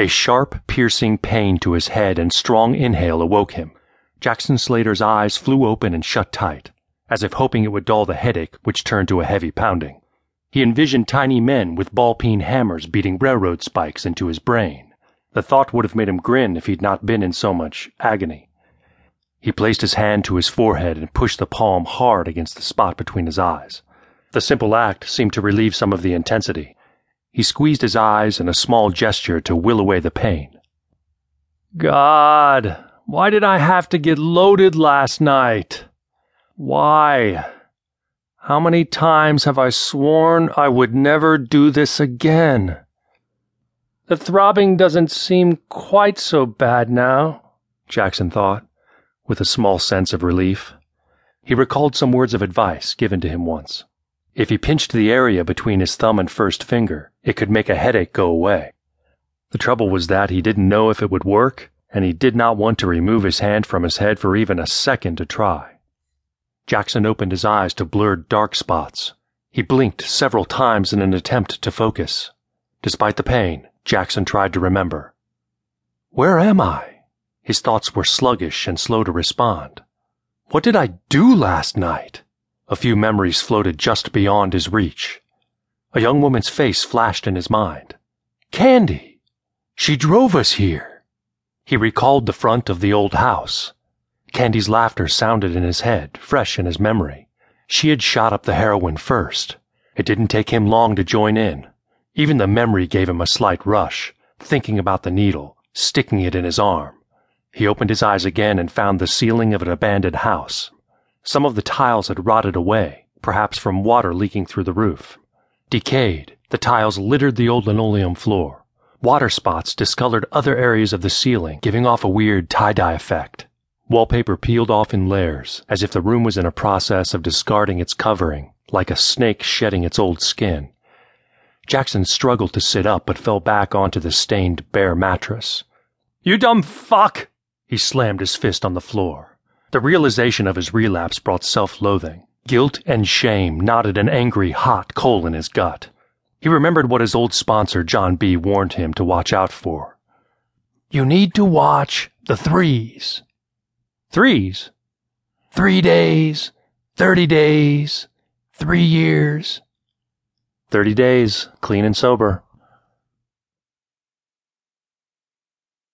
A sharp, piercing pain to his head and strong inhale awoke him. Jaxon Slater's eyes flew open and shut tight, as if hoping it would dull the headache, which turned to a heavy pounding. He envisioned tiny men with ball peen hammers beating railroad spikes into his brain. The thought would have made him grin if he'd not been in so much agony. He placed his hand to his forehead and pushed the palm hard against the spot between his eyes. The simple act seemed to relieve some of the intensity. He squeezed his eyes in a small gesture to will away the pain. God, why did I have to get loaded last night? Why? How many times have I sworn I would never do this again? The throbbing doesn't seem quite so bad now, Jaxon thought, with a small sense of relief. He recalled some words of advice given to him once. If he pinched the area between his thumb and first finger, it could make a headache go away. The trouble was that he didn't know if it would work, and he did not want to remove his hand from his head for even a second to try. Jaxon opened his eyes to blurred dark spots. He blinked several times in an attempt to focus. Despite the pain, Jaxon tried to remember. Where am I? His thoughts were sluggish and slow to respond. What did I do last night? A few memories floated just beyond his reach. A young woman's face flashed in his mind. Candy! She drove us here. He recalled the front of the old house. Candy's laughter sounded in his head, fresh in his memory. She had shot up the heroin first. It didn't take him long to join in. Even the memory gave him a slight rush, thinking about the needle, sticking it in his arm. He opened his eyes again and found the ceiling of an abandoned house. Some of the tiles had rotted away, perhaps from water leaking through the roof. Decayed, the tiles littered the old linoleum floor. Water spots discolored other areas of the ceiling, giving off a weird tie-dye effect. Wallpaper peeled off in layers, as if the room was in a process of discarding its covering, like a snake shedding its old skin. Jaxon struggled to sit up but fell back onto the stained, bare mattress. You dumb fuck! He slammed his fist on the floor. The realization of his relapse brought self loathing. Guilt and shame knotted an angry, hot coal in his gut. He remembered what his old sponsor, John B., warned him to watch out for. You need to watch the threes. Threes? Three days, thirty days, three years. Thirty days, clean and sober.